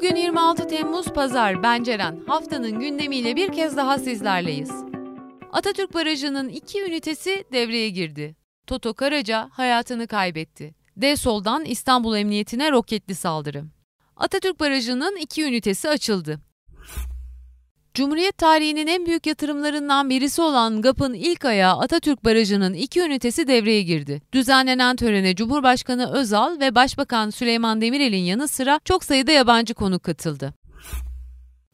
Bugün 26 Temmuz Pazar, ben Ceren. Haftanın gündemiyle bir kez daha sizlerleyiz. Atatürk Barajı'nın iki ünitesi devreye girdi. Toto Karaca hayatını kaybetti. D-Sol'dan İstanbul Emniyetine roketli saldırı. Atatürk Barajı'nın iki ünitesi açıldı. Cumhuriyet tarihinin en büyük yatırımlarından birisi olan GAP'ın ilk ayağı Atatürk Barajı'nın iki ünitesi devreye girdi. Düzenlenen törene Cumhurbaşkanı Özal ve Başbakan Süleyman Demirel'in yanı sıra çok sayıda yabancı konuk katıldı.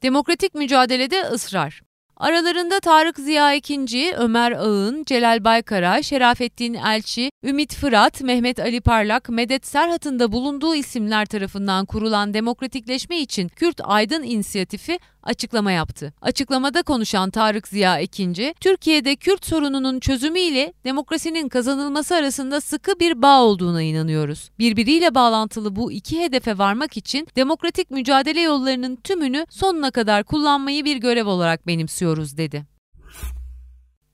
Demokratik mücadelede ısrar. Aralarında Tarık Ziya Ekinci, Ömer Ağın, Celal Baykara, Şerafettin Elçi, Ümit Fırat, Mehmet Ali Parlak, Medet Serhat'ın da bulunduğu isimler tarafından kurulan demokratikleşme için Kürt Aydın inisiyatifi açıklama yaptı. Açıklamada konuşan Tarık Ziya Ekinci, Türkiye'de Kürt sorununun çözümü ile demokrasinin kazanılması arasında sıkı bir bağ olduğuna inanıyoruz. Birbiriyle bağlantılı bu iki hedefe varmak için demokratik mücadele yollarının tümünü sonuna kadar kullanmayı bir görev olarak benimsiyoruz dedi.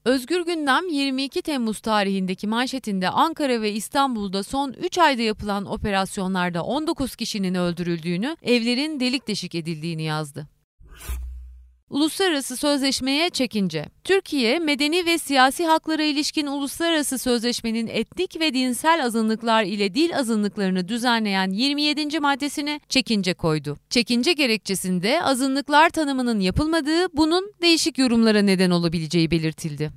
Özgür Gündem 22 Temmuz tarihindeki manşetinde Ankara ve İstanbul'da son 3 ayda yapılan operasyonlarda 19 kişinin öldürüldüğünü, evlerin delik deşik edildiğini yazdı. Uluslararası sözleşmeye çekince. Türkiye, medeni ve siyasi haklara ilişkin uluslararası sözleşmenin etnik ve dinsel azınlıklar ile dil azınlıklarını düzenleyen 27. maddesine çekince koydu. Çekince gerekçesinde azınlıklar tanımının yapılmadığı, bunun değişik yorumlara neden olabileceği belirtildi.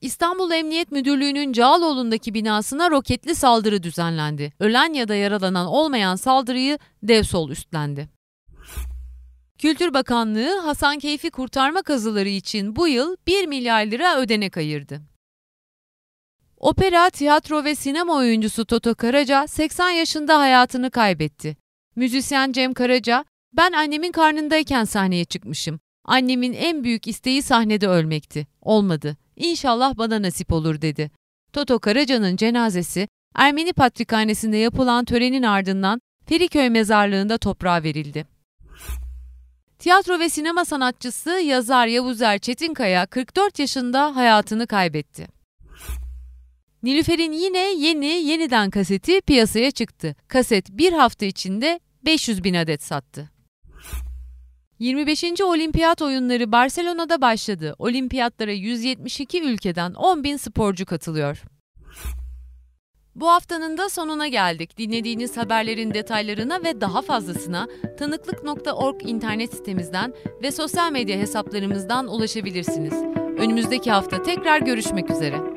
İstanbul Emniyet Müdürlüğü'nün Cağaloğlu'ndaki binasına roketli saldırı düzenlendi. Ölen ya da yaralanan olmayan saldırıyı Devsol üstlendi. Kültür Bakanlığı Hasan Keyfi kurtarma kazıları için bu yıl 1 milyar lira ödenek ayırdı. Opera, tiyatro ve sinema oyuncusu Toto Karaca 80 yaşında hayatını kaybetti. Müzisyen Cem Karaca, "Ben annemin karnındayken sahneye çıkmışım. Annemin en büyük isteği sahnede ölmekti. Olmadı. İnşallah bana nasip olur." dedi. Toto Karaca'nın cenazesi Ermeni Patrikhanesi'nde yapılan törenin ardından Feriköy mezarlığında toprağa verildi. Tiyatro ve sinema sanatçısı yazar Yavuzer Çetinkaya 44 yaşında hayatını kaybetti. Nilüfer'in yine yeni yeniden kaseti piyasaya çıktı. Kaset bir hafta içinde 500 bin adet sattı. 25. Olimpiyat oyunları Barcelona'da başladı. Olimpiyatlara 172 ülkeden 10 bin sporcu katılıyor. Bu haftanın da sonuna geldik. Dinlediğiniz haberlerin detaylarına ve daha fazlasına tanıklık.org internet sitemizden ve sosyal medya hesaplarımızdan ulaşabilirsiniz. Önümüzdeki hafta tekrar görüşmek üzere.